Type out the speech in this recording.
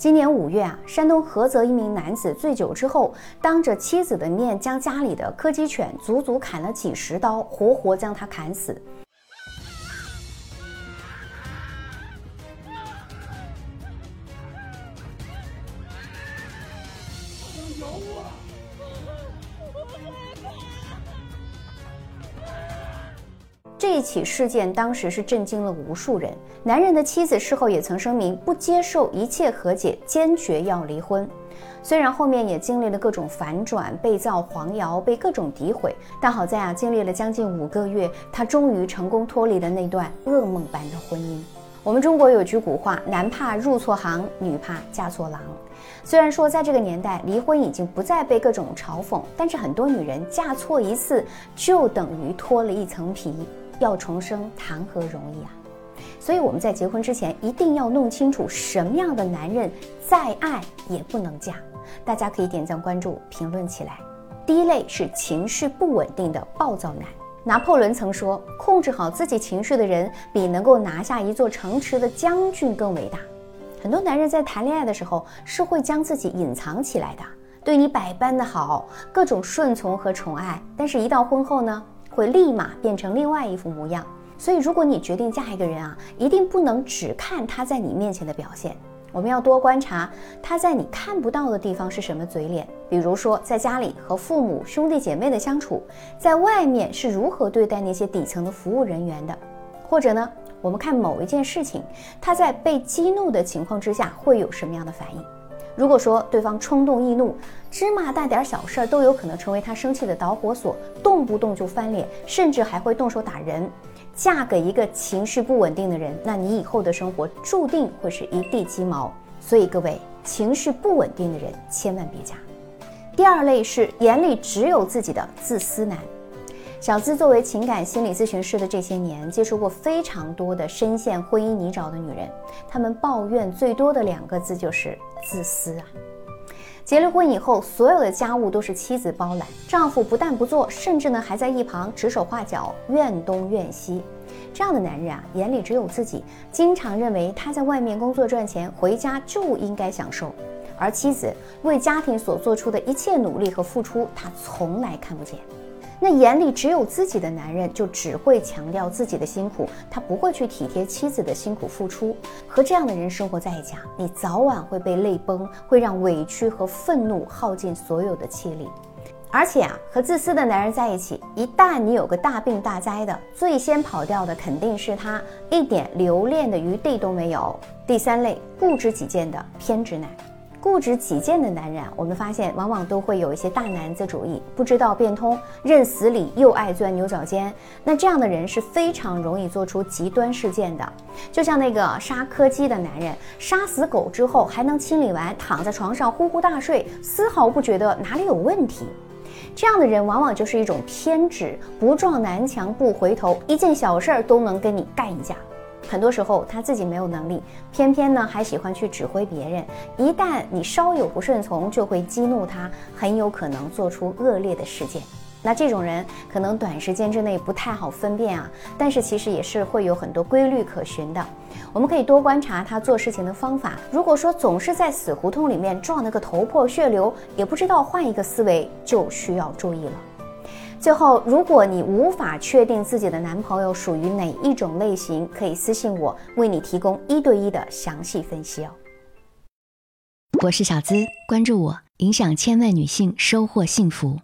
今年五月啊，山东菏泽一名男子醉酒之后，当着妻子的面将家里的柯基犬足足砍了几十刀，活活将它砍死。这一起事件当时是震惊了无数人。男人的妻子事后也曾声明不接受一切和解，坚决要离婚。虽然后面也经历了各种反转，被造黄谣，被各种诋毁，但好在啊，经历了将近五个月，他终于成功脱离了那段噩梦般的婚姻。我们中国有句古话：“男怕入错行，女怕嫁错郎。”虽然说在这个年代，离婚已经不再被各种嘲讽，但是很多女人嫁错一次，就等于脱了一层皮。要重生谈何容易啊！所以我们在结婚之前一定要弄清楚什么样的男人再爱也不能嫁。大家可以点赞、关注、评论起来。第一类是情绪不稳定的暴躁男。拿破仑曾说：“控制好自己情绪的人，比能够拿下一座城池的将军更伟大。”很多男人在谈恋爱的时候是会将自己隐藏起来的，对你百般的好，各种顺从和宠爱，但是，一到婚后呢？会立马变成另外一副模样，所以如果你决定嫁一个人啊，一定不能只看他在你面前的表现，我们要多观察他在你看不到的地方是什么嘴脸。比如说，在家里和父母、兄弟姐妹的相处，在外面是如何对待那些底层的服务人员的，或者呢，我们看某一件事情，他在被激怒的情况之下会有什么样的反应。如果说对方冲动易怒，芝麻大点小事儿都有可能成为他生气的导火索，动不动就翻脸，甚至还会动手打人。嫁给一个情绪不稳定的人，那你以后的生活注定会是一地鸡毛。所以各位，情绪不稳定的人千万别嫁。第二类是眼里只有自己的自私男。小资作为情感心理咨询师的这些年，接触过非常多的深陷婚姻泥沼的女人，她们抱怨最多的两个字就是自私啊。结了婚以后，所有的家务都是妻子包揽，丈夫不但不做，甚至呢还在一旁指手画脚，怨东怨西。这样的男人啊，眼里只有自己，经常认为他在外面工作赚钱，回家就应该享受，而妻子为家庭所做出的一切努力和付出，他从来看不见。那眼里只有自己的男人，就只会强调自己的辛苦，他不会去体贴妻子的辛苦付出。和这样的人生活在一起，你早晚会被泪崩，会让委屈和愤怒耗尽所有的气力。而且啊，和自私的男人在一起，一旦你有个大病大灾的，最先跑掉的肯定是他，一点留恋的余地都没有。第三类，固执己见的偏执男。固执己见的男人，我们发现往往都会有一些大男子主义，不知道变通，认死理，又爱钻牛角尖。那这样的人是非常容易做出极端事件的。就像那个杀柯基的男人，杀死狗之后还能清理完，躺在床上呼呼大睡，丝毫不觉得哪里有问题。这样的人往往就是一种偏执，不撞南墙不回头，一件小事儿都能跟你干一架。很多时候他自己没有能力，偏偏呢还喜欢去指挥别人。一旦你稍有不顺从，就会激怒他，很有可能做出恶劣的事件。那这种人可能短时间之内不太好分辨啊，但是其实也是会有很多规律可循的。我们可以多观察他做事情的方法。如果说总是在死胡同里面撞得个头破血流，也不知道换一个思维，就需要注意了。最后，如果你无法确定自己的男朋友属于哪一种类型，可以私信我，为你提供一对一的详细分析哦。我是小资，关注我，影响千万女性，收获幸福。